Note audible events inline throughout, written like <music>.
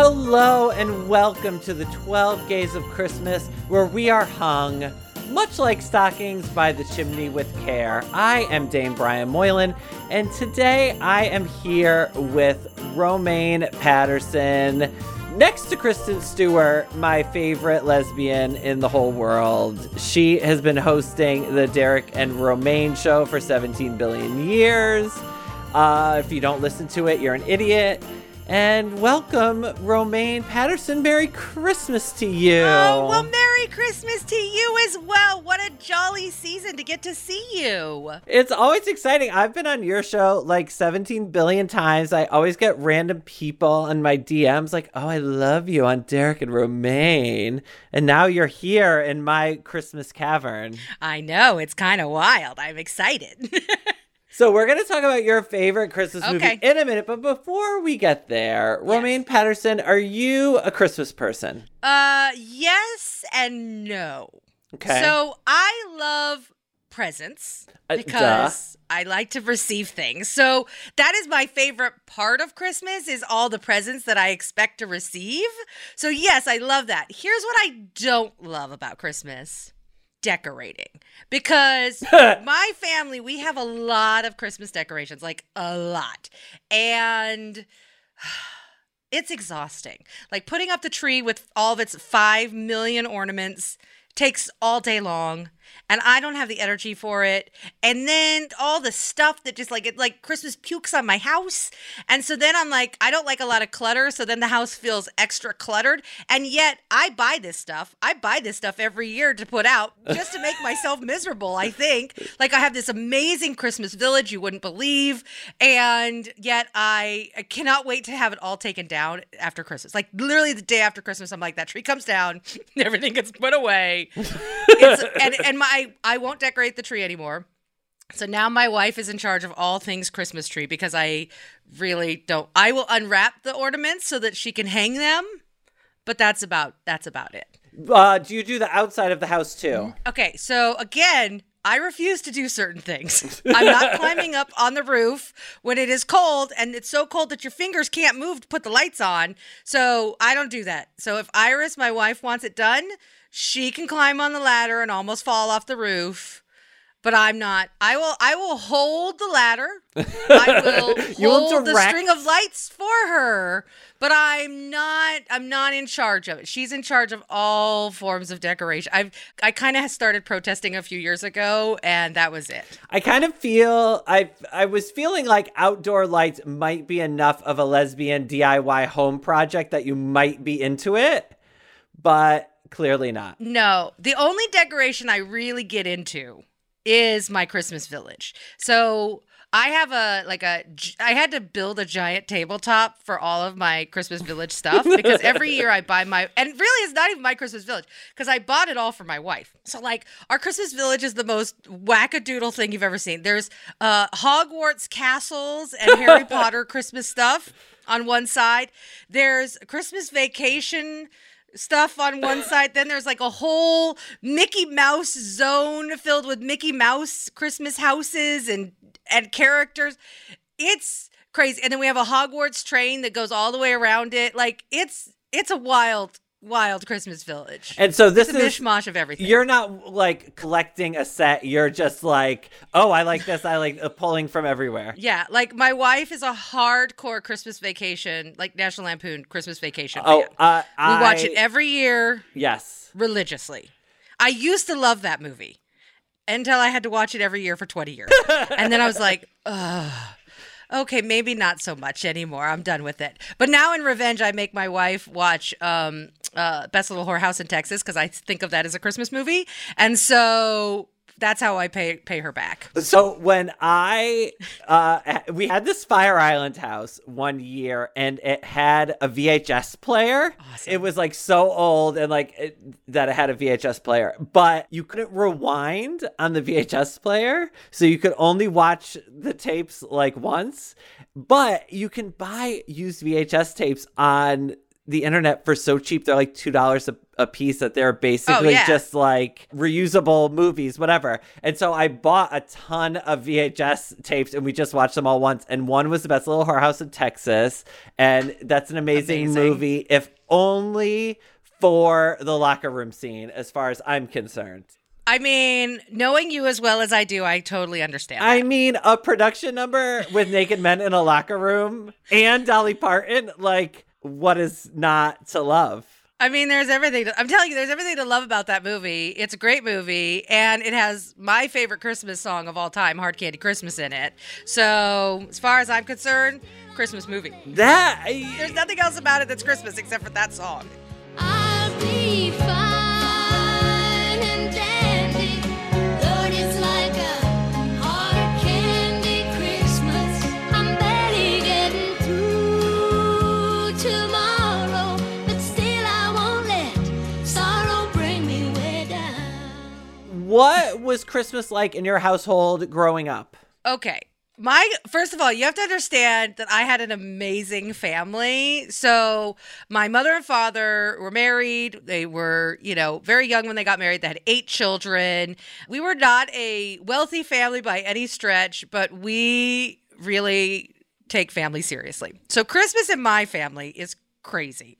Hello and welcome to the 12 Gays of Christmas, where we are hung, much like stockings, by the chimney with care. I am Dame Brian Moylan, and today I am here with Romaine Patterson. Next to Kristen Stewart, my favorite lesbian in the whole world. She has been hosting the Derek and Romaine show for 17 billion years. Uh, if you don't listen to it, you're an idiot. And welcome, Romaine Patterson. Merry Christmas to you. Oh, well, Merry Christmas to you as well. What a jolly season to get to see you. It's always exciting. I've been on your show like 17 billion times. I always get random people on my DMs like, oh, I love you on Derek and Romaine. And now you're here in my Christmas cavern. I know. It's kind of wild. I'm excited. <laughs> So we're gonna talk about your favorite Christmas movie in a minute, but before we get there, Romaine Patterson, are you a Christmas person? uh, yes and no. Okay. So I love presents Uh, because I like to receive things. So that is my favorite part of Christmas is all the presents that I expect to receive. So yes, I love that. Here's what I don't love about Christmas. Decorating. Because <laughs> my family, we have a lot of Christmas decorations, like a lot. And <sighs> it's exhausting. Like putting up the tree with all of its 5 million ornaments takes all day long and I don't have the energy for it. And then all the stuff that just like it like Christmas pukes on my house. And so then I'm like I don't like a lot of clutter, so then the house feels extra cluttered. And yet I buy this stuff. I buy this stuff every year to put out <laughs> just to make myself miserable, I think. Like I have this amazing Christmas village you wouldn't believe, and yet I, I cannot wait to have it all taken down after Christmas. Like literally the day after Christmas I'm like that tree comes down, <laughs> everything gets put away. <laughs> It's, and my I won't decorate the tree anymore. So now my wife is in charge of all things Christmas tree because I really don't. I will unwrap the ornaments so that she can hang them, but that's about that's about it. Uh, do you do the outside of the house too? Okay, so again, I refuse to do certain things. <laughs> I'm not climbing up on the roof when it is cold and it's so cold that your fingers can't move to put the lights on. So I don't do that. So if Iris, my wife, wants it done, she can climb on the ladder and almost fall off the roof. But I'm not. I will. I will hold the ladder. I <laughs> will hold the string of lights for her. But I'm not. I'm not in charge of it. She's in charge of all forms of decoration. I've. I kind of started protesting a few years ago, and that was it. I kind of feel I I was feeling like outdoor lights might be enough of a lesbian DIY home project that you might be into it, but clearly not. No, the only decoration I really get into is my Christmas village. So I have a like a I had to build a giant tabletop for all of my Christmas village stuff <laughs> because every year I buy my and really it's not even my Christmas village because I bought it all for my wife. So like our Christmas village is the most wackadoodle thing you've ever seen. There's uh Hogwarts castles and <laughs> Harry Potter Christmas stuff on one side. There's Christmas vacation stuff on one <laughs> side. Then there's like a whole Mickey Mouse zone filled with Mickey Mouse Christmas houses and and characters. It's crazy. And then we have a Hogwarts train that goes all the way around it. Like it's it's a wild wild Christmas village. And so this it's a is mishmash of everything. you're not like collecting a set. You're just like, oh, I like this. I like uh, pulling from everywhere. yeah, like my wife is a hardcore Christmas vacation, like National Lampoon Christmas Vacation. Oh, uh, we watch it every year. Yes. religiously. I used to love that movie until I had to watch it every year for 20 years. <laughs> and then I was like, ugh. Okay, maybe not so much anymore. I'm done with it. But now in revenge, I make my wife watch um, uh, Best Little Whorehouse in Texas because I think of that as a Christmas movie. And so that's how I pay pay her back. So when I uh <laughs> we had this Fire Island house one year and it had a VHS player. Awesome. It was like so old and like it, that it had a VHS player, but you couldn't rewind on the VHS player, so you could only watch the tapes like once. But you can buy used VHS tapes on the internet for so cheap. They're like two dollars a piece that they're basically oh, yeah. just like reusable movies, whatever. And so I bought a ton of VHS tapes and we just watched them all once. And one was the best little whorehouse in Texas. And that's an amazing, Amazing. movie, if only for the locker room scene, as far as I'm concerned. I mean, knowing you as well as I do, I totally understand. I mean, a production number with naked men in a locker room and Dolly Parton, like, what is not to love? I mean, there's everything. To, I'm telling you, there's everything to love about that movie. It's a great movie, and it has my favorite Christmas song of all time, "Hard Candy Christmas," in it. So, as far as I'm concerned, Christmas movie. That There's nothing else about it that's Christmas except for that song. What was Christmas like in your household growing up? Okay. My first of all, you have to understand that I had an amazing family. So, my mother and father were married. They were, you know, very young when they got married. They had eight children. We were not a wealthy family by any stretch, but we really take family seriously. So, Christmas in my family is crazy.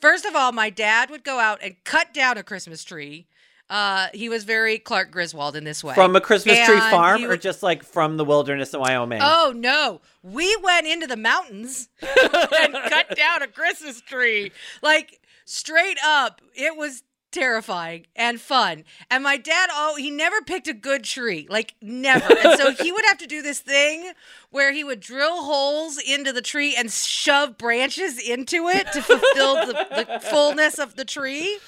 First of all, my dad would go out and cut down a Christmas tree. Uh, he was very Clark Griswold in this way. From a Christmas tree And farm he or just like from the wilderness in Wyoming? Oh no, we went into the mountains <laughs> and cut down a Christmas tree. Like straight up, it was terrifying and fun. And my dad, oh, he never picked a good tree, like never. And so he would have to do this thing where he would drill holes into the tree and shove branches into it to fulfill the, the fullness of the tree.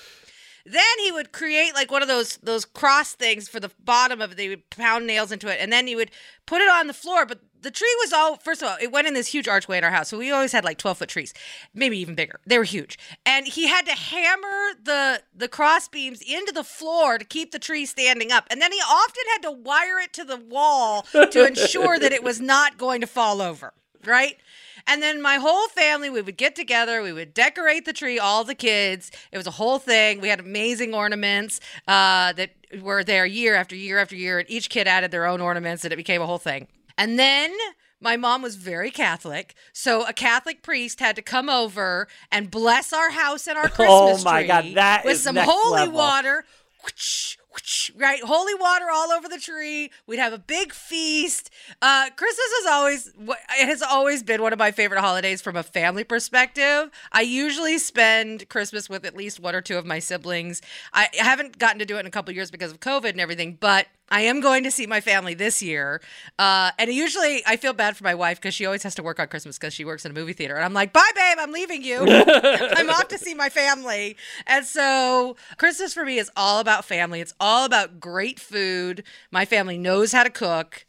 Then he would create like one of those those cross things for the bottom of it. They would pound nails into it, and then he would put it on the floor. But the tree was all first of all, it went in this huge archway in our house, so we always had like twelve foot trees, maybe even bigger. They were huge, and he had to hammer the the cross beams into the floor to keep the tree standing up. And then he often had to wire it to the wall to ensure that it was not going to fall over. Right. And then my whole family, we would get together, we would decorate the tree, all the kids. It was a whole thing. We had amazing ornaments uh, that were there year after year after year, and each kid added their own ornaments, and it became a whole thing. And then my mom was very Catholic, so a Catholic priest had to come over and bless our house and our <laughs> Christmas Oh my tree God, that with some holy level. water. Whoosh, whoosh, Right, holy water all over the tree. We'd have a big feast. Uh, Christmas is always it has always been one of my favorite holidays from a family perspective. I usually spend Christmas with at least one or two of my siblings. I haven't gotten to do it in a couple years because of COVID and everything, but I am going to see my family this year. Uh, and usually I feel bad for my wife because she always has to work on Christmas because she works in a movie theater. And I'm like, bye, babe, I'm leaving you. <laughs> I'm off to see my family. And so Christmas for me is all about family. It's all about great food. My family knows how to cook.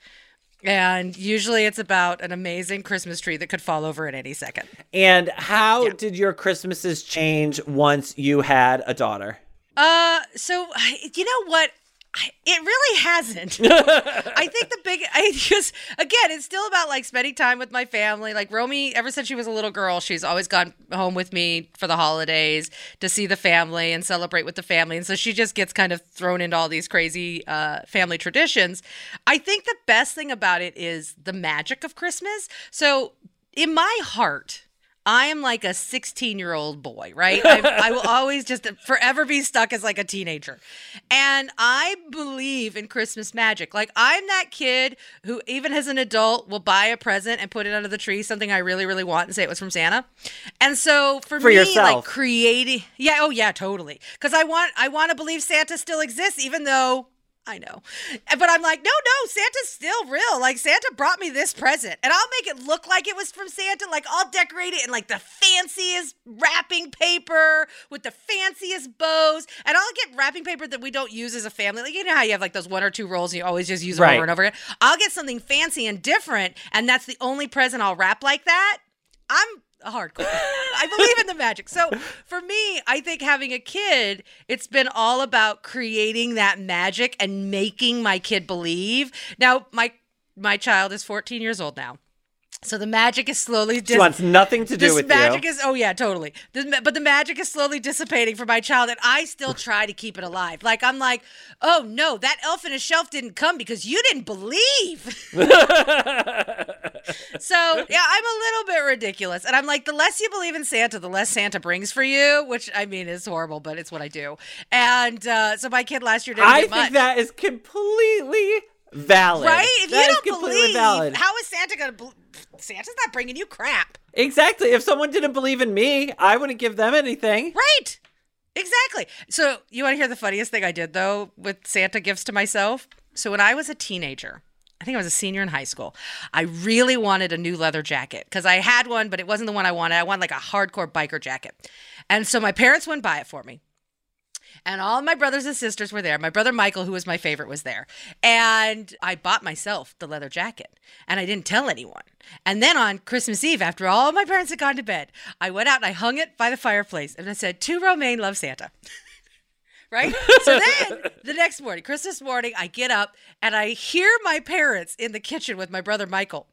And usually it's about an amazing Christmas tree that could fall over at any second. And how Yeah. did your Christmases change once you had a daughter? Uh, so you know what? It really hasn't. <laughs> I think the big, I just again, it's still about like spending time with my family. Like Romy, ever since she was a little girl, she's always gone home with me for the holidays to see the family and celebrate with the family, and so she just gets kind of thrown into all these crazy uh, family traditions. I think the best thing about it is the magic of Christmas. So in my heart. I am like a 16 year old boy, right? I, I will <laughs> always just forever be stuck as like a teenager. And I believe in Christmas magic. Like, I'm that kid who, even as an adult, will buy a present and put it under the tree, something I really, really want, and say it was from Santa. And so for, For me, yourself. like creating, yeah, oh, yeah, totally. Because I want, I want to believe Santa still exists, even though I know. But I'm like, no, no, Santa's still real. Like, Santa brought me this present, and I'll make it look like it was from Santa. Like, I'll decorate it in like the fanciest wrapping paper with the fanciest bows, and I'll get wrapping paper that we don't use as a family. Like, you know how you have like those one or two rolls and you always just use them Right. over and over again? I'll get something fancy and different, and that's the only present I'll wrap like that. I'm hardcore. I believe in the magic. So for me, I think having a kid, it's been all about creating that magic and making my kid believe. Now, my my child is 14 years old now. So the magic is slowly She wants nothing to do this with magic you. is oh yeah totally but the magic is slowly dissipating for my child and i still <laughs> try to keep it alive like i'm like oh no that elf in a shelf didn't come because you didn't believe <laughs> <laughs> so yeah i'm a little bit ridiculous and i'm like the less you believe in santa the less santa brings for you which i mean is horrible but it's what i do and uh, so my kid last year didn't I think much. that is completely valid. Right? If That you don't believe, valid. how is Santa gonna? Bel Santa's not bringing you crap. Exactly. If someone didn't believe in me, I wouldn't give them anything. Right. Exactly. So, you want to hear the funniest thing I did though with Santa gifts to myself? So, when I was a teenager, I think I was a senior in high school, I really wanted a new leather jacket because I had one, but it wasn't the one I wanted. I wanted like a hardcore biker jacket. And so my parents wouldn't buy it for me. And all my brothers and sisters were there. My brother Michael, who was my favorite, was there. And I bought myself the leather jacket and I didn't tell anyone. And then on Christmas Eve, after all my parents had gone to bed, I went out and I hung it by the fireplace and I said, To Romaine, love Santa. Right? <laughs> So then the next morning, Christmas morning, I get up and I hear my parents in the kitchen with my brother Michael.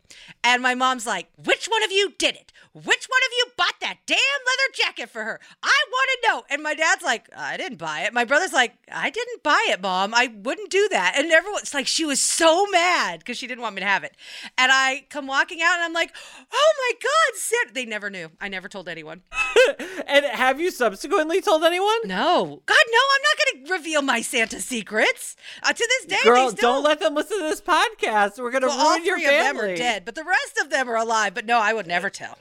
And my mom's like, Which one of you did it? Which one of you bought that damn leather jacket for her? I want to know. And my dad's like, I didn't buy it. My brother's like, I didn't buy it, mom. I wouldn't do that. And everyone's like, she was so mad because she didn't want me to have it. And I come walking out and I'm like, Oh my God, Santa. They never knew. I never told anyone. <laughs> And have you subsequently told anyone? No. God, no, I'm not going to reveal my Santa secrets. Uh, to this day, Girl, still. don't let them listen to this podcast. We're gonna well, all ruin your three of them are dead, but the rest of them are alive. But no, I would never tell.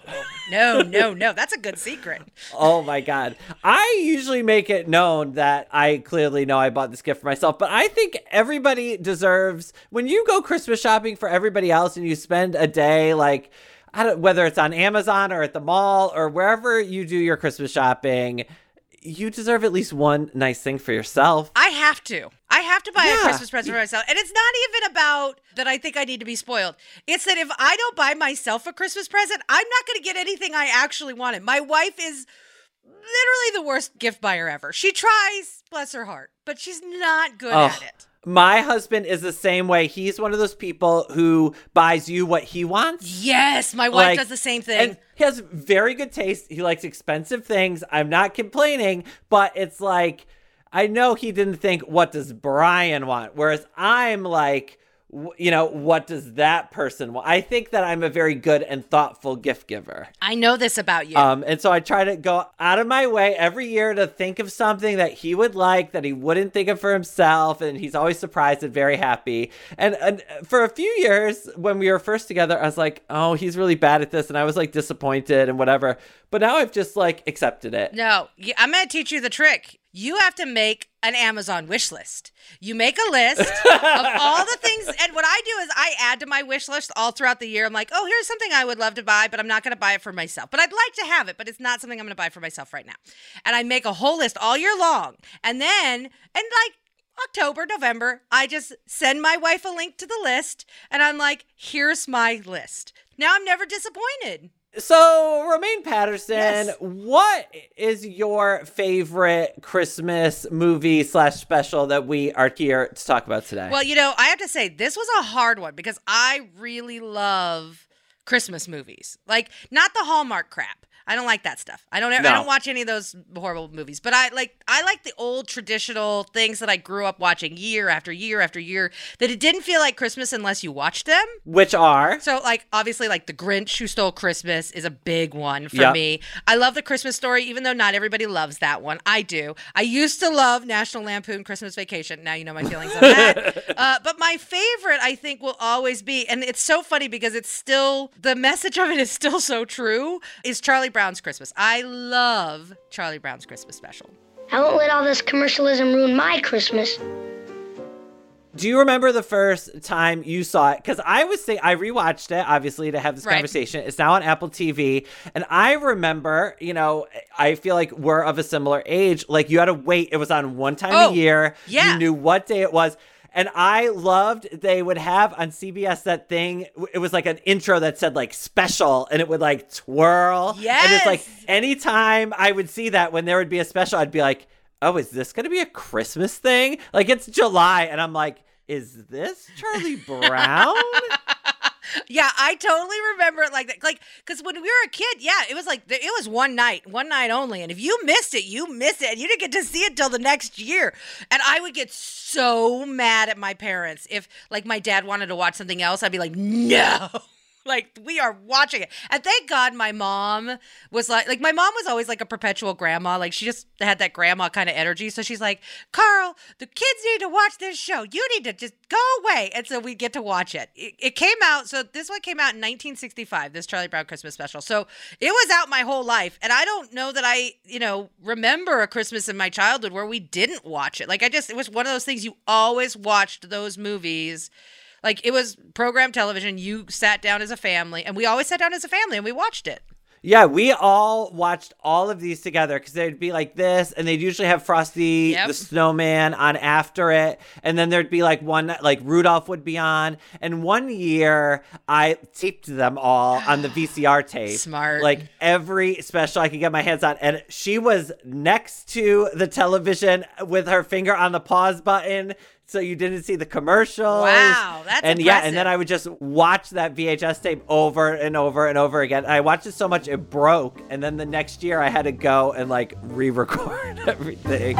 No, no, no. That's a good secret. Oh my god. I usually make it known that I clearly know I bought this gift for myself, but I think everybody deserves when you go Christmas shopping for everybody else and you spend a day like I don't, whether it's on Amazon or at the mall or wherever you do your Christmas shopping, you deserve at least one nice thing for yourself. I have to. I have to buy Yeah. a Christmas present for myself. And it's not even about that I think I need to be spoiled. It's that if I don't buy myself a Christmas present, I'm not going to get anything I actually wanted. My wife is literally the worst gift buyer ever. She tries, bless her heart, but she's not good Oh, at it. My husband is the same way. He's one of those people who buys you what he wants. Yes, my wife Like, does the same thing. And he has very good taste. He likes expensive things. I'm not complaining, but it's like I know he didn't think what does Brian want, whereas I'm like you know, what does that person want? I think that I'm a very good and thoughtful gift giver. I know this about you. Um, and so I try to go out of my way every year to think of something that he would like that he wouldn't think of for himself, and he's always surprised and very happy. And, and for a few years when we were first together, I was like, oh, he's really bad at this, and I was like disappointed and whatever. But now I've just like accepted it. No, I'm going to teach you the trick. You have to make an Amazon wish list. You make a list <laughs> of all the things, and what I do is I add to my wish list all throughout the year. I'm like, oh, here's something I would love to buy, but I'm not going to buy it for myself. But I'd like to have it, but it's not something I'm going to buy for myself right now. And I make a whole list all year long, and then, and like, October, November, I just send my wife a link to the list and I'm like, here's my list. Now I'm never disappointed. So, Romaine Patterson, Yes. what is your favorite Christmas movie slash special that we are here to talk about today? Well, you know, I have to say this was a hard one because I really love Christmas movies. Like not the Hallmark crap. I don't like that stuff. I don't I don't watch any of those horrible movies. But I like I like the old traditional things that I grew up watching year after year after year that it didn't feel like Christmas unless you watched them. Which are So like obviously like The Grinch Who Stole Christmas is a big one for Yep. me. I love The Christmas Story even though not everybody loves that one. I do. I used to love National Lampoon Christmas Vacation. Now you know my feelings on that. <laughs> uh, but my favorite I think will always be and it's so funny because it's still the message of it is still so true is Charlie Brown's Christmas. I love Charlie Brown's Christmas special. I won't let all this commercialism ruin my Christmas. Do you remember the first time you saw it? Because I was saying I rewatched it, obviously, to have this Right. conversation. It's now on Apple TV, and I remember, you know, I feel like we're of a similar age. Like you had to wait; it was on one time Oh, a year. yeah. you knew what day it was. And I loved they would have on CBS that thing. It was like an intro that said like special, and it would like twirl. Yes. and it's like anytime I would see that when there would be a special, I'd be like, oh, is this going to be a Christmas thing? Like it's July, and I'm like, is this Charlie Brown? Yeah, I totally remember it like that. Like, because when we were a kid, yeah, it was like it was one night, one night only, and if you missed it, you missed it, and you didn't get to see it till the next year. And I would get so mad at my parents if, like, my dad wanted to watch something else. I'd be like, no. Like we are watching it, and thank God my mom was like, like my mom was always like a perpetual grandma. Like she just had that grandma kind of energy. So she's like, Carl, the kids need to watch this show. You need to just go away. And so we get to watch it. It, it came out. So this one came out in 1965. This Charlie Brown Christmas special. So it was out my whole life, and I don't know that I, you know, remember a Christmas in my childhood where we didn't watch it. Like I just, it was one of those things you always watched those movies. Like it was program television. You sat down as a family, and we always sat down as a family and we watched it. yeah, we all watched all of these together because they'd be like this, and they'd usually have Frosty Yep. the Snowman on after it, and then there'd be like one like Rudolph would be on. And one year, I taped them all on the <sighs> VCR tape. Smart. Like every special I could get my hands on, and she was next to the television with her finger on the pause button. So you didn't see the commercials. Wow, that's and yeah, and then I would just watch that VHS tape over and over and over again. I watched it so much it broke, and then the next year I had to go and like re-record <laughs> everything.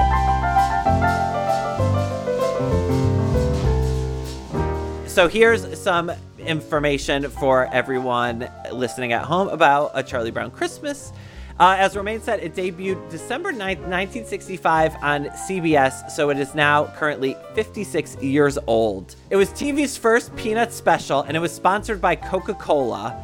So here's some information for everyone listening at home about A Charlie Brown Christmas. Uh, as Romaine said, it debuted December 9th, 1965 on CBS, so it is now currently 56 years old. It was TV's first Peanut special, and it was sponsored by Coca Cola.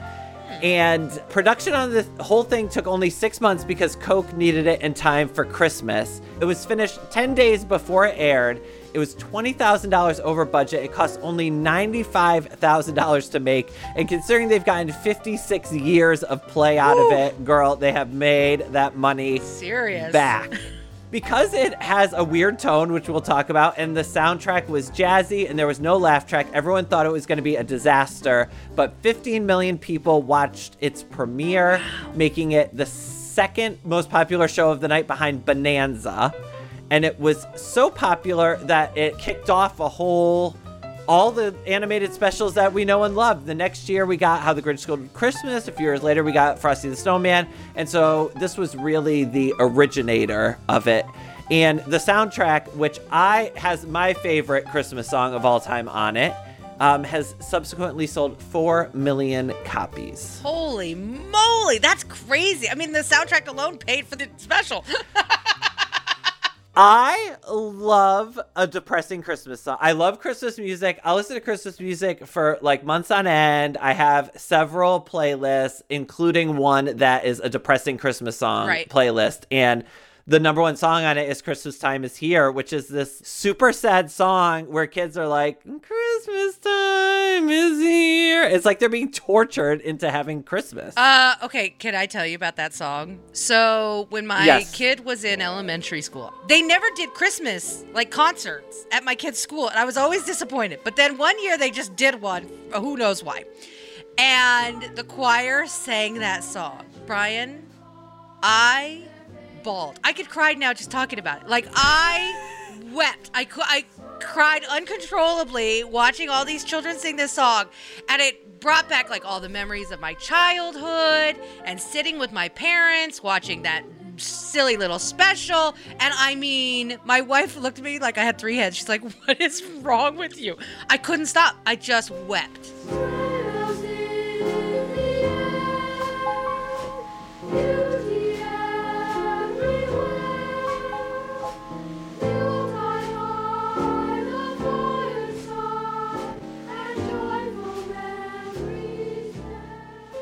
And production on the whole thing took only six months because Coke needed it in time for Christmas. It was finished 10 days before it aired. It was $20,000 over budget. It cost only $95,000 to make. And considering they've gotten 56 years of play out of it, girl, they have made that money Serious. back. <laughs> Because it has a weird tone, which we'll talk about, and the soundtrack was jazzy and there was no laugh track, everyone thought it was going to be a disaster. But 15 million people watched its premiere, making it the second most popular show of the night behind Bonanza. And it was so popular that it kicked off a whole all the animated specials that we know and love. The next year we got How the Grinch Stole Christmas. A few years later we got Frosty the Snowman. And so this was really the originator of it. And the soundtrack, which I has my favorite Christmas song of all time on it, um, has subsequently sold four million copies. Holy moly, that's crazy. I mean, the soundtrack alone paid for the special. <laughs> I love a depressing Christmas song. I love Christmas music. I listen to Christmas music for like months on end. I have several playlists, including one that is a depressing Christmas song Right. playlist. And the number one song on it is Christmas Time is Here, which is this super sad song where kids are like, Christmas time is here. It's like they're being tortured into having Christmas. Uh, okay, can I tell you about that song? So, when my Yes. kid was in elementary school, they never did Christmas like concerts at my kid's school, and I was always disappointed. But then one year they just did one, uh, who knows why. And the choir sang that song. Brian, I bawled. I could cry now just talking about it. Like I wept. I cou- I cried uncontrollably watching all these children sing this song, and it brought back like all the memories of my childhood and sitting with my parents watching that silly little special. And I mean, my wife looked at me like I had three heads. She's like, "What is wrong with you?" I couldn't stop. I just wept.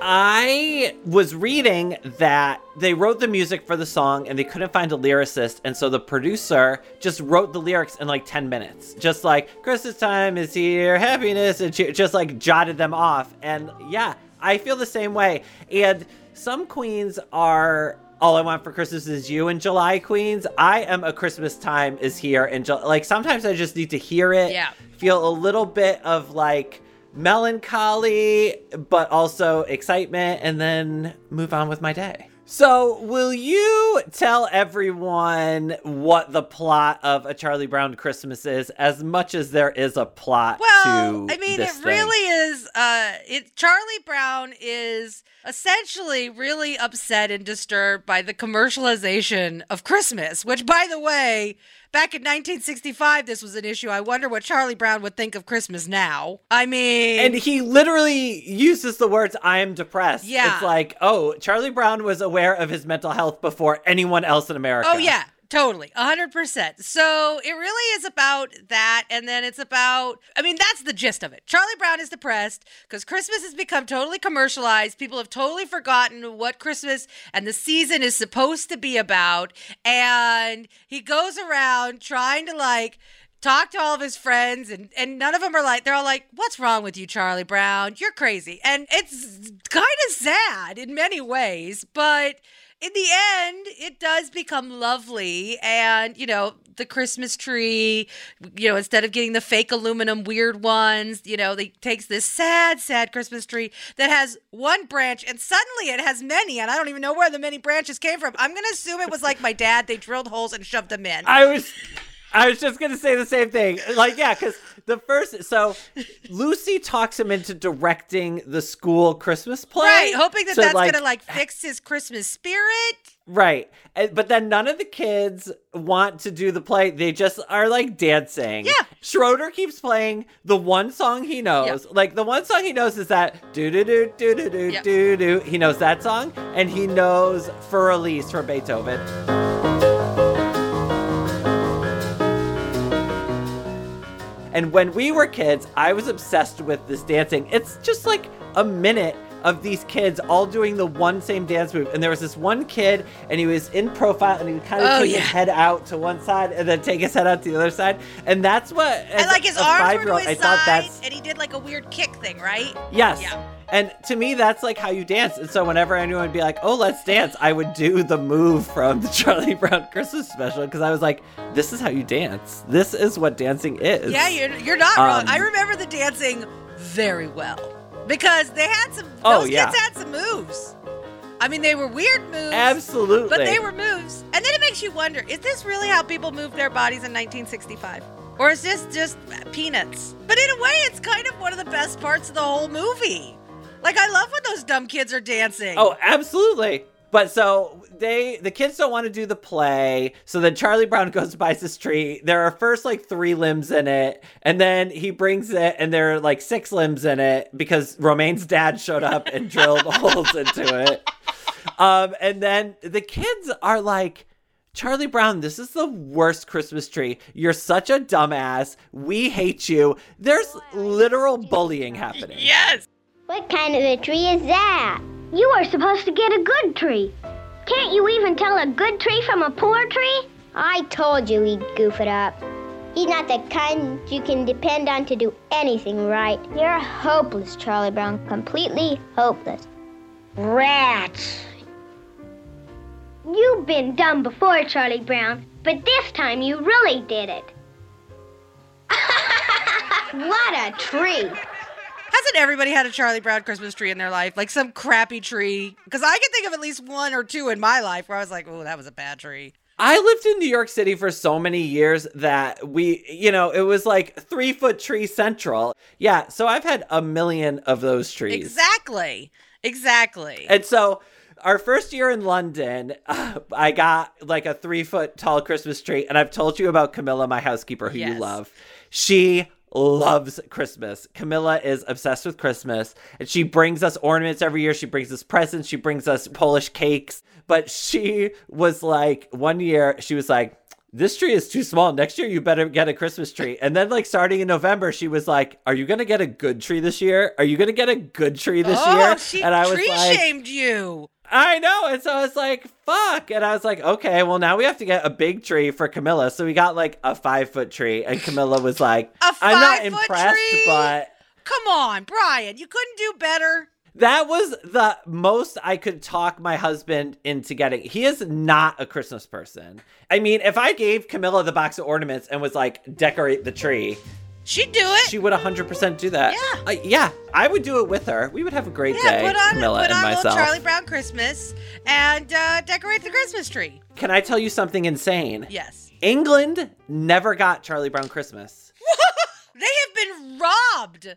I was reading that they wrote the music for the song and they couldn't find a lyricist. And so the producer just wrote the lyrics in like 10 minutes. Just like, Christmas time is here, happiness, and cheer, just like jotted them off. And yeah, I feel the same way. And some queens are. All I want for Christmas is you and July Queens. I am a Christmas time is here and like sometimes I just need to hear it. Yeah. Feel a little bit of like melancholy, but also excitement, and then move on with my day. So, will you tell everyone what the plot of A Charlie Brown Christmas is, as much as there is a plot Well, I mean, it thing? really is. Uh, it Charlie Brown is essentially really upset and disturbed by the commercialization of Christmas. Which, by the way, back in 1965, this was an issue. I wonder what Charlie Brown would think of Christmas now. I mean, And he literally uses the words, I am depressed. Yeah. It's like, oh, Charlie Brown was aware of his mental health before anyone else in America. Oh yeah, totally, a hundred percent. So it really is about that, and then it's about. I mean, that's the gist of it. Charlie Brown is depressed because Christmas has become totally commercialized. People have totally forgotten what Christmas and the season is supposed to be about, and he goes around trying to like talk to all of his friends and and none of them are like they're all like what's wrong with you charlie brown you're crazy and it's kind of sad in many ways but in the end it does become lovely and you know the christmas tree you know instead of getting the fake aluminum weird ones you know they takes this sad sad christmas tree that has one branch and suddenly it has many and i don't even know where the many branches came from i'm gonna assume it was like my dad they drilled holes and shoved them in I was I was just gonna say the same thing. Like, yeah, because the first so Lucy talks him into directing the school Christmas play. Right, hoping that So, that's gonna like fix his Christmas spirit. Right. But then none of the kids want to do the play. They just are like dancing. Yeah. Schroeder keeps playing the one song he knows. Like the one song he knows is that do do do do do do Yep. do do. He knows that song and he knows For Elise from Beethoven. And when we were kids, I was obsessed with this dancing. It's just like a minute of these kids all doing the one same dance move. And there was this one kid, and he was in profile, and he would kind of Oh, take yeah. his head out to one side and then take his head out to the other side. And that's what, and like his arms were to his I side, and he did like a weird kick thing, right? Yes. Yeah. And to me, that's like how you dance. And so whenever anyone would be like, oh, let's dance, I would do the move from the <laughs> Charlie Brown Christmas special because I was like, this is how you dance. This is what dancing is. Yeah, you're you're not wrong. Um, I remember the dancing very well because they had some. Oh, those yeah. kids had some moves. I mean, they were weird moves. Absolutely. But they were moves. And then it makes you wonder, is this really how people moved their bodies in 1965? Or is this just peanuts? But in a way, it's kind of one of the best parts of the whole movie. Like, I love when those dumb kids are dancing. Oh, absolutely. But so they the kids don't want to do the play. So then Charlie Brown <laughs> goes buys this tree. There are first like three limbs in it, and then he brings it, and there are like six limbs in it because Romaine's dad showed up and drilled <laughs> holes into it. Um, and then the kids are like. Charlie Brown, this is the worst Christmas tree. You're such a dumbass. We hate you. There's literal bullying happening. yes! What kind of a tree is that? You are supposed to get a good tree. Can't you even tell a good tree from a poor tree? I told you he'd goof it up. He's not the kind you can depend on to do anything right. You're hopeless, Charlie Brown. Completely hopeless. Rats. You've been dumb before, Charlie Brown, but this time you really did it. <laughs> what a tree. Hasn't everybody had a Charlie Brown Christmas tree in their life? Like some crappy tree? Because I can think of at least one or two in my life where I was like, oh, that was a bad tree. I lived in New York City for so many years that we, you know, it was like three foot tree central. Yeah. So I've had a million of those trees. Exactly. Exactly. And so our first year in London, uh, <sighs> I got like a three foot tall Christmas tree. And I've told you about Camilla, my housekeeper, who you love. She loves Christmas. Camilla is obsessed with Christmas. And she brings us ornaments every year. She brings us presents. She brings us Polish cakes. But she was like, one year, she was like, this tree is too small. Next year, you better get a Christmas tree. And then, like, starting in November, she was like, Are you going to get a good tree this year? Are you going to get a good tree this oh, year? she and I was tree like, shamed you. I know. And so I was like, fuck. And I was like, okay, well, now we have to get a big tree for Camilla. So we got like a five foot tree. And Camilla was like, <laughs> A I'm not impressed, tree? but Come on, Brian, you couldn't do better. that was the most I could talk my husband into getting. He is not a Christmas person. I mean, if I gave Camilla the box of ornaments and was like, decorate the tree, She'd do it. she would 100% do that. Yeah. Uh, yeah. I would do it with her. We would have a great yeah, day, put on Camilla put and on myself. little Charlie Brown Christmas and uh, decorate the Christmas tree. Can I tell you something insane? Yes. England never got Charlie Brown Christmas. <laughs> They have been robbed.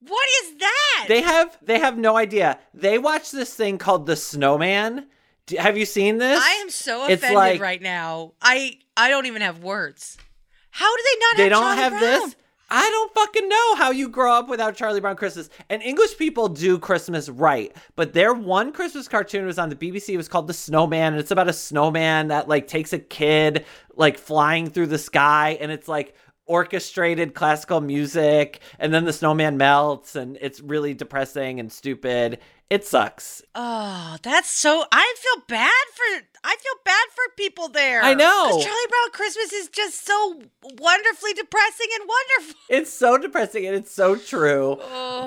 What is that? They have they have no idea. They watch this thing called The Snowman. D- have you seen this? I am so It's offended like- right now. I I don't even have words. How do they not They have don't Charlie have Brown? this. I don't fucking know how you grow up without Charlie Brown Christmas. And English people do Christmas right. But their one Christmas cartoon was on the BBC. It was called The Snowman. And it's about a snowman that like takes a kid like flying through the sky. And it's like orchestrated classical music. And then the snowman melts. And it's really depressing and stupid. It sucks. Oh, that's so. I feel bad for. I feel bad for people there. I know. 'Cause Charlie Brown Christmas is just so wonderfully depressing and wonderful. <laughs> It's so depressing and it's so true.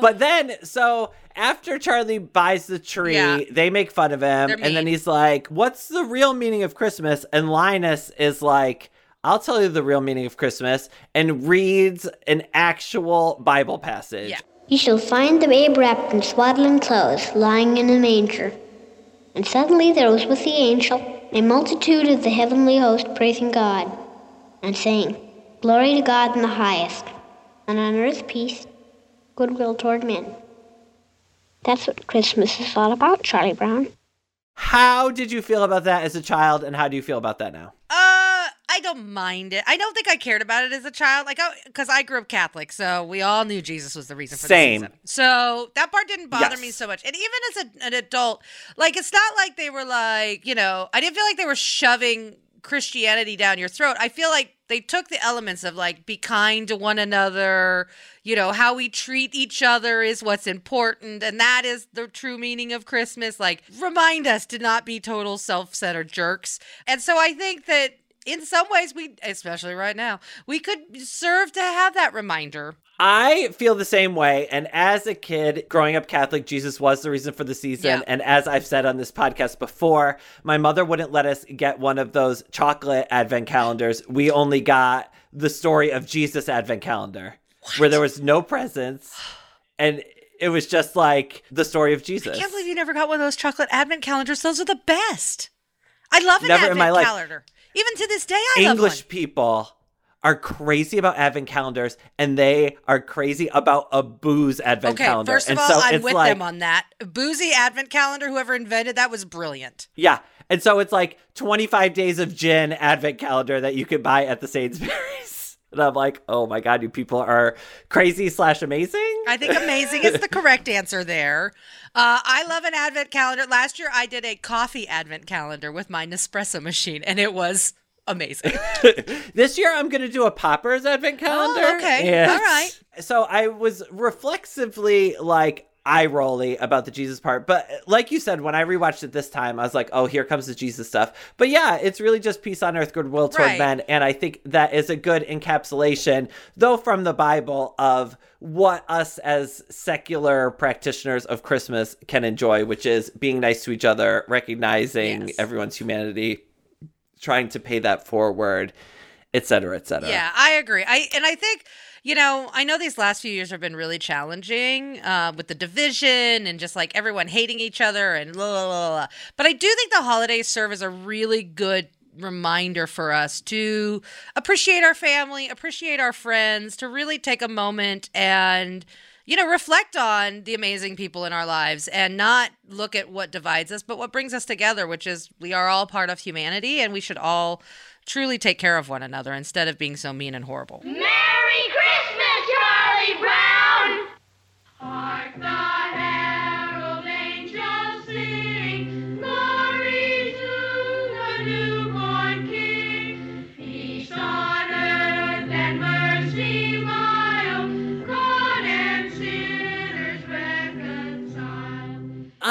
But then, so after Charlie buys the tree, Yeah. they make fun of him. And then he's like, What's the real meaning of Christmas? And Linus is like, I'll tell you the real meaning of Christmas and reads an actual Bible passage. Yeah. You shall find the babe wrapped in swaddling clothes, lying in a manger. And suddenly there was with the angel a multitude of the heavenly host praising God, and saying, Glory to God in the highest, and on earth peace, goodwill toward men. That's what Christmas is all about, Charlie Brown. How did you feel about that as a child, and how do you feel about that now? Uh, I don't mind it. I don't think I cared about it as a child, like because I grew up Catholic, so we all knew Jesus was the reason for Same. the season. So that part didn't bother Yes. me so much. And even as a, an adult, like it's not like they were like, you know, I didn't feel like they were shoving Christianity down your throat. I feel like they took the elements of like be kind to one another, you know, how we treat each other is what's important, and that is the true meaning of Christmas. Like remind us to not be total self-centered jerks. And so I think that in some ways we especially right now, we could serve to have that reminder. I feel the same way. And as a kid growing up Catholic, Jesus was the reason for the season. Yeah. And as I've said on this podcast before, my mother wouldn't let us get one of those chocolate advent calendars. We only got the story of Jesus advent calendar, where there was no presents. And it was just like the story of Jesus. I can't believe you never got one of those chocolate advent calendars. Those are the best. I love an Never in advent my life. calendar. Even to this day, I English people are crazy about advent calendars and they are crazy about a booze advent Okay, calendar. first of and all, so I'm with like, them on that. Boozy advent calendar, whoever invented that was brilliant. Yeah. And so it's like 25 days of gin advent calendar that you could buy at the Sainsbury's. <laughs> And I'm like, oh my God, you people are crazy slash amazing. I think amazing is the <laughs> correct answer there. Uh, I love an advent calendar. Last year, I did a coffee advent calendar with my Nespresso machine, and it was amazing. <laughs> this year I'm going to do a Poppers advent calendar. Oh, okay. And All right. So I was reflexively like eye rolly about the Jesus part. But like you said, when I rewatched it this time, I was like, oh, here comes the Jesus stuff. But yeah, it's really just peace on earth, goodwill toward Right. men. And I think that is a good encapsulation, though from the Bible, of what us as secular practitioners of Christmas can enjoy, which is being nice to each other, recognizing Yes. everyone's humanity, trying to pay that forward, et cetera, et cetera. Yeah, I agree. I and I think you know I know these last few years have been really challenging uh, with the division and just like everyone hating each other and la la la. But I do think the holidays serve as a really good reminder for us to appreciate our family, appreciate our friends, to really take a moment and you know reflect on the amazing people in our lives and not look at what divides us but what brings us together which is we are all part of humanity and we should all truly take care of one another instead of being so mean and horrible Merry Christmas,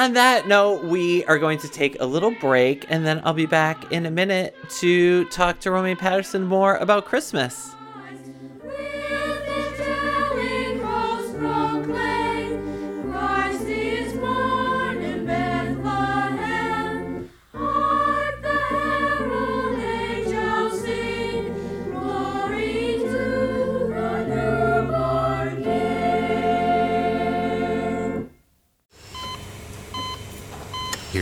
on that note, we are going to take a little break, and then I'll be back in a minute to talk to Romaine Patterson more about Christmas.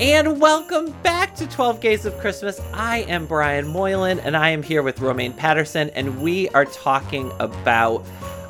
And welcome back to 12 Gays of Christmas. I am Brian Moylan, and I am here with Romaine Patterson, and we are talking about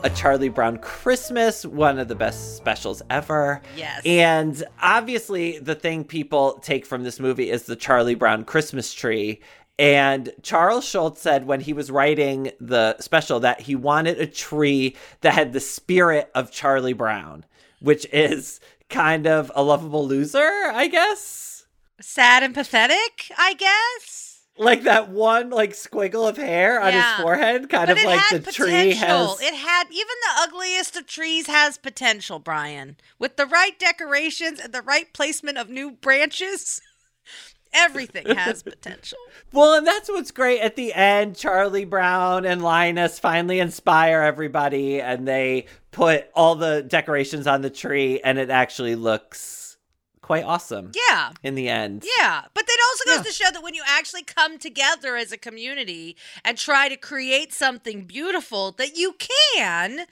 a Charlie Brown Christmas, one of the best specials ever. Yes. And obviously, the thing people take from this movie is the Charlie Brown Christmas tree. And Charles Schulz said when he was writing the special that he wanted a tree that had the spirit of Charlie Brown, which is kind of a lovable loser, I guess. Sad and pathetic, I guess. Like that one like squiggle of hair on Yeah. his forehead, kind But of it like had the tree potential. has It had even the ugliest of trees has potential, Brian. With the right decorations and the right placement of new branches, <laughs> everything has <laughs> potential. Well, and that's what's great at the end. Charlie Brown and Linus finally inspire everybody, and they put all the decorations on the tree, and it actually looks quite awesome Yeah. in the end. Yeah, but it also goes Yeah. to show that when you actually come together as a community and try to create something beautiful, that you can,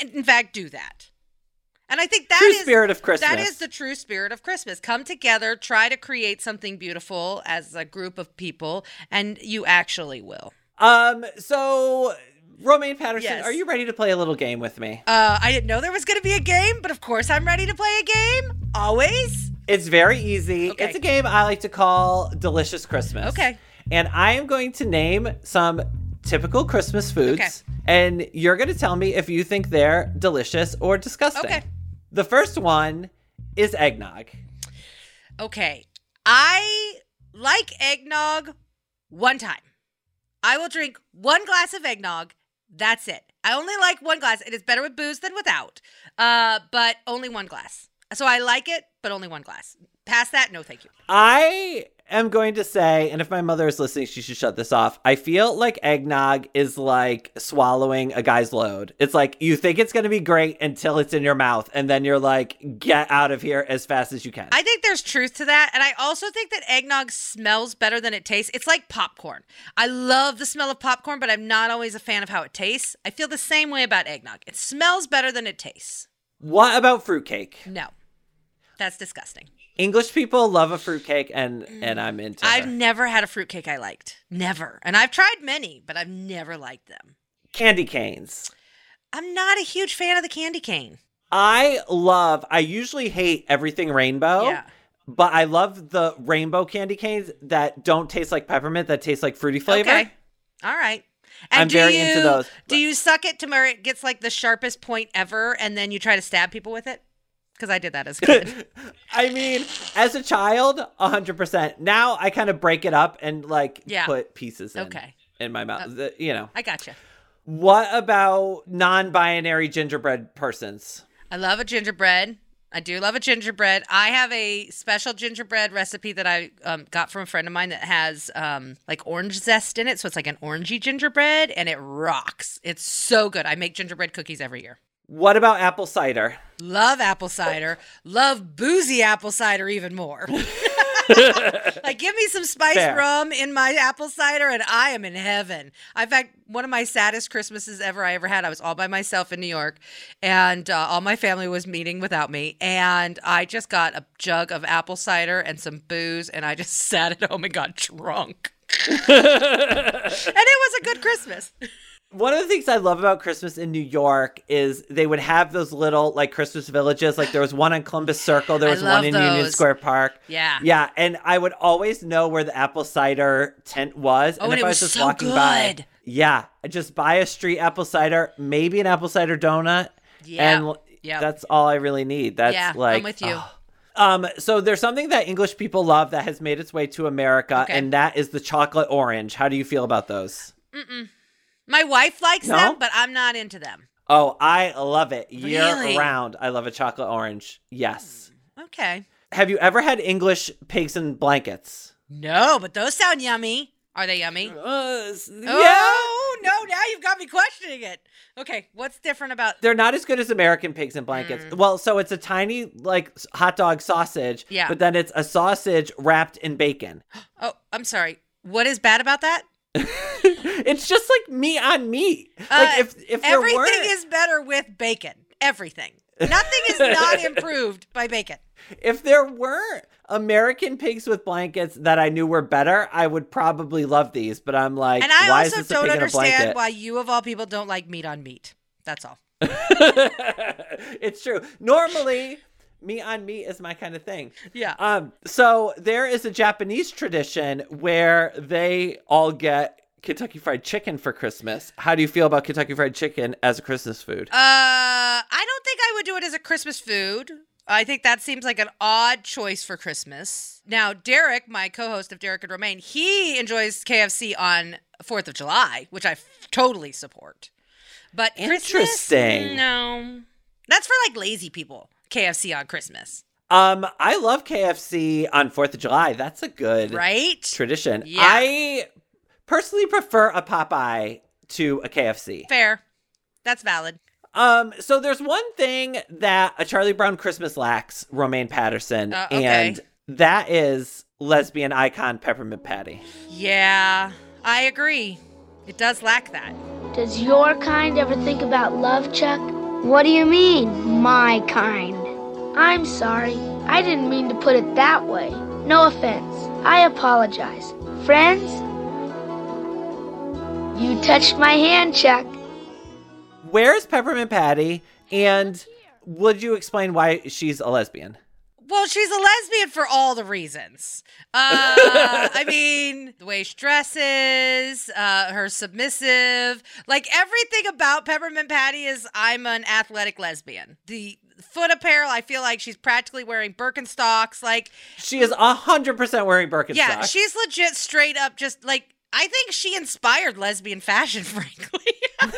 in fact, do that. And I think that True is spirit of Christmas. That is the true spirit of Christmas. Come together, try to create something beautiful as a group of people, and you actually will. Um. So, Romaine Patterson, Yes. are you ready to play a little game with me? Uh, I didn't know there was going to be a game, but of course I'm ready to play a game. Always. It's very easy. Okay. It's a game I like to call Delicious Christmas. Okay. And I am going to name some typical Christmas foods, Okay. and you're going to tell me if you think they're delicious or disgusting. Okay. The first one is eggnog. Okay. I like eggnog one time. I will drink one glass of eggnog. That's it. I only like one glass. It is better with booze than without, uh, but only one glass. So I like it, but only one glass. Past that, no thank you. I am going to say, and if my mother is listening, she should shut this off. I feel like eggnog is like swallowing a guy's load. It's like you think it's going to be great until it's in your mouth, and then you're like, get out of here as fast as you can. I think there's truth to that. And I also think that eggnog smells better than it tastes. It's like popcorn. I love the smell of popcorn, but I'm not always a fan of how it tastes. I feel the same way about eggnog. It smells better than it tastes. what about fruitcake? No, that's disgusting. English people love a fruitcake, and mm. and I'm into. I've her. never had a fruitcake I liked. Never. And I've tried many, but I've never liked them. candy canes. I'm not a huge fan of the candy cane. I love. I usually hate everything rainbow. Yeah. But I love the rainbow candy canes that don't taste like peppermint, that taste like fruity flavor. Okay. All right. And I'm do very you, into those. Do you suck it to where it gets like the sharpest point ever and then you try to stab people with it? Because I did that as a kid. <laughs> I mean, as a child, 100%. Now I kind of break it up and like Yeah. put pieces in, Okay. in my mouth. The- you know. I gotcha. What about non binary gingerbread persons? I love a gingerbread. I do love a gingerbread. I have a special gingerbread recipe that I um, got from a friend of mine that has um, like orange zest in it. So it's like an orangey gingerbread and it rocks. It's so good. I make gingerbread cookies every year. What about apple cider? Love apple cider. Love boozy apple cider even more. <laughs> <laughs> like, give me some spice Fair. rum in my apple cider, and I am in heaven. In fact, one of my saddest Christmases ever I ever had, I was all by myself in New York, and uh, all my family was meeting without me. And I just got a jug of apple cider and some booze, and I just <laughs> sat at home and got drunk. and it was a good Christmas. One of the things I love about Christmas in New York is they would have those little like Christmas villages. Like there was one on Columbus Circle, there was one in Union. Square Park. Yeah. Yeah, and I would always know where the apple cider tent was. Oh, and and if it I was was just so walking by, yeah, I just buy a street apple cider, maybe an apple cider donut. Yeah, And yep. that's all I really need. That's Yeah, I'm like with you. oh. Um, so there's something that English people love that has made its way to America, Okay. and that is the chocolate orange. How do you feel about those? My wife likes No? them, but I'm not into them. Oh, I love it year Really? round. I love a chocolate orange. Yes. Okay. Have you ever had English pigs and blankets? No, but those sound yummy. Are they yummy? Uh, yeah. Oh, no, now you've got me questioning it. Okay, what's different about They're not as good as American pigs and blankets. Well, so it's a tiny like hot dog sausage, Yeah. but then it's a sausage wrapped in bacon. <gasps> Oh, I'm sorry. What is bad about that? <laughs> it's just like me on meat. Uh, like if if there everything is better with bacon. Everything. Nothing is not <laughs> improved by bacon. if there weren't American pigs with blankets that I knew were better, I would probably love these. But I'm like, And I why also is this don't pig in a understand why you of all people don't like meat on meat. That's all. <laughs> it's true. Normally, meat on meat is my kind of thing. Yeah. Um. So there is a Japanese tradition where they all get Kentucky Fried Chicken for Christmas. How do you feel about Kentucky Fried Chicken as a Christmas food? Uh, I don't think I would do it as a Christmas food. I think that seems like an odd choice for Christmas. Now, Derek, my co-host of Derek and Romaine, he enjoys KFC on Fourth of July, which I f- totally support. But Christmas, Interesting. no, that's for like lazy people. KFC on Christmas, Um, I love KFC on Fourth of July. That's a good right? tradition. Yeah. I personally prefer a Popeye to a KFC. Fair. That's valid. Um, so there's one thing that a Charlie Brown Christmas lacks, Romaine Patterson, Uh, okay. and that is lesbian icon Peppermint Patty. Yeah, I agree. It does lack that. Does your kind ever think about love, Chuck? What do you mean, my kind? I'm sorry. I didn't mean to put it that way. No offense. I apologize. Friends? You touched my hand, Chuck. Where's Peppermint Patty? And would you explain why she's a lesbian? Well, she's a lesbian for all the reasons. Uh, I <laughs> mean, the way she dresses, uh, her submissive, like everything about Peppermint Patty is I'm an athletic lesbian. The foot apparel, I feel like she's practically wearing Birkenstocks. Like, She is hundred percent wearing Birkenstocks. yeah, she's legit straight up just like I think she inspired lesbian fashion, <laughs> frankly. Which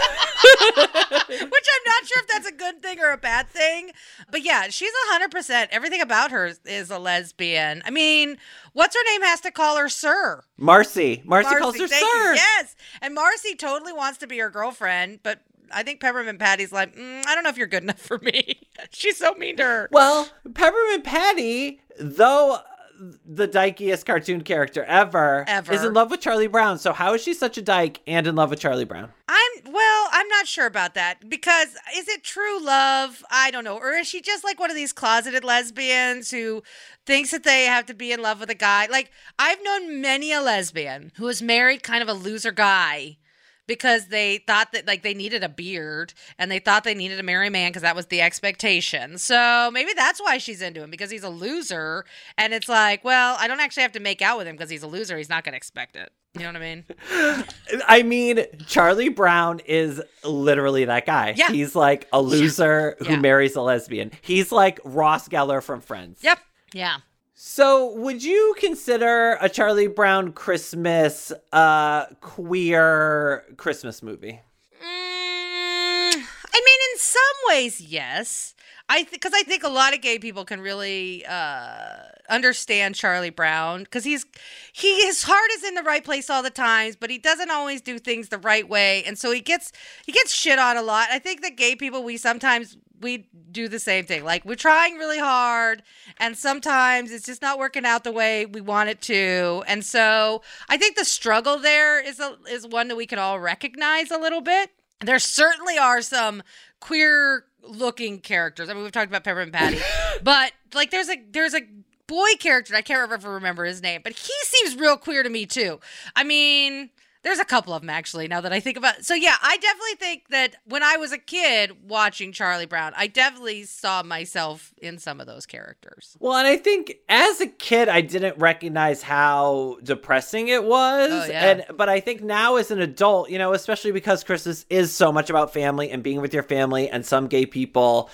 I'm not sure if that's a good thing or a bad thing. But yeah, she's 100%. Everything about her is a lesbian. I mean, what's her name has to call her Sir? Marcy. Marcy, calls her sir. you. Yes. And Marcy totally wants to be her girlfriend, but I think Peppermint Patty's like, mm, I don't know if you're good enough for me. <laughs> she's so mean to her. Well, Peppermint Patty, though the dykiest cartoon character ever, Ever. is in love with Charlie Brown. So how is she such a dyke and in love with Charlie Brown? I'm well, I'm not sure about that because is it true love? I don't know. Or is she just like one of these closeted lesbians who thinks that they have to be in love with a guy? Like I've known many a lesbian who was married kind of a loser guy because they thought that like they needed a beard and they thought they needed a marry man because that was the expectation. So maybe that's why she's into him because he's a loser and it's like, well, I don't actually have to make out with him because he's a loser. He's not going to expect it. You know what I mean? <laughs> I mean, Charlie Brown is literally that guy. Yeah. He's like a loser who Yeah. marries a lesbian. He's like Ross Geller from Friends. Yep. Yeah. So, would you consider a Charlie Brown Christmas uh queer Christmas movie? Mm, I mean, in some ways, yes. I because I think a lot of gay people can really uh, understand Charlie Brown because he's he his heart is in the right place all the times, but he doesn't always do things the right way, and so he gets he gets shit on a lot. I think that gay people we sometimes we do the same thing. Like we're trying really hard, and sometimes it's just not working out the way we want it to. And so I think the struggle there is a is one that we can all recognize a little bit. There certainly are some queer looking characters. I mean, we've talked about Peppermint Patty, <laughs> but like there's a there's a boy character. I can't ever remember his name, but he seems real queer to me too. I mean, There's a couple of them actually now that I think about it. So yeah, I definitely think that when I was a kid watching Charlie Brown, I definitely saw myself in some of those characters. Well, and I think as a kid, I didn't recognize how depressing it was. Oh, yeah. And but I think now as an adult, you know, especially because Christmas is so much about family and being with your family, and some gay people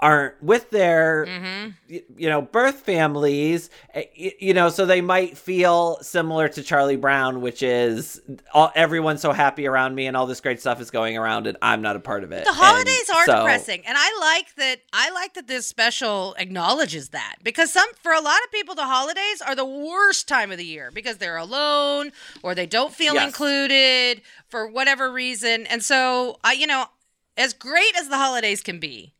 aren't with their Mm-hmm. y- you know birth families eh, y- you know so they might feel similar to charlie brown which is all, everyone's so happy around me and all this great stuff is going around and i'm not a part of it The holidays And are so- depressing, and I like that. I like that this special acknowledges that because some, for a lot of people, the holidays are the worst time of the year because they're alone or they don't feel Yes. included for whatever reason. And so, I, you know, as great as the holidays can be,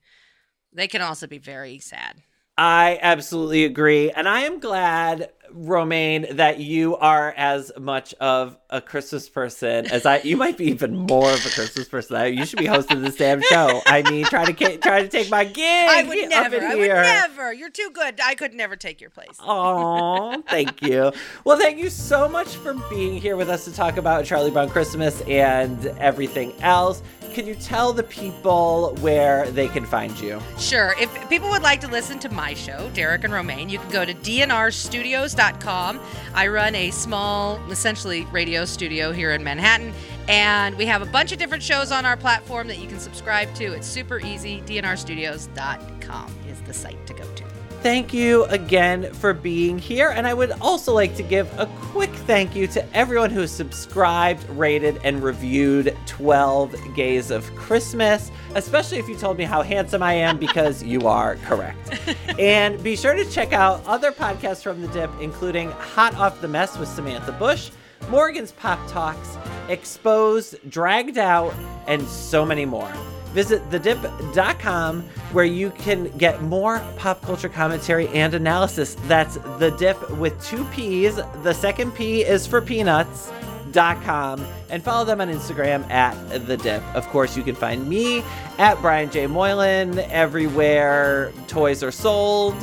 they can also be very sad. I absolutely agree. And I am glad, Romaine, that you are as much of a Christmas person as I. You might be even more of a Christmas person. You should be hosting this damn show. I mean, try to try to take my gig. I would never. I would never. You're too good. I could never take your place. Oh, <laughs> thank you. Well, thank you so much for being here with us to talk about Charlie Brown Christmas and everything else. Can you tell the people where they can find you? Sure. If people would like to listen to my show, Derek and Romaine, you can go to dnrstudios.com. I run a small, essentially, radio studio here in Manhattan, and we have a bunch of different shows on our platform that you can subscribe to. It's super easy. dnrstudios.com is the site to go to. Thank you again for being here. And I would also like to give a quick thank you to everyone who has subscribed, rated, and reviewed 12 Gays of Christmas, especially if you told me how handsome I am, because you are correct. <laughs> and be sure to check out other podcasts from The Dipp, including Hot Off the Mess with Samantha Bush, Morgan's Pop Talks, Exposed, Dragged Out, and so many more. Visit thedipp.com where you can get more pop culture commentary and analysis. That's the dip with two P's. The second P is for peanuts. Dot com and follow them on Instagram at the dip. Of course, you can find me at Brian J. Moylan everywhere toys are sold.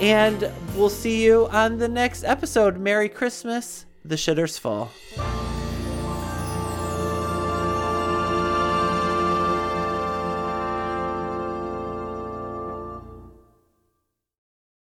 And we'll see you on the next episode. Merry Christmas. The shitter's full.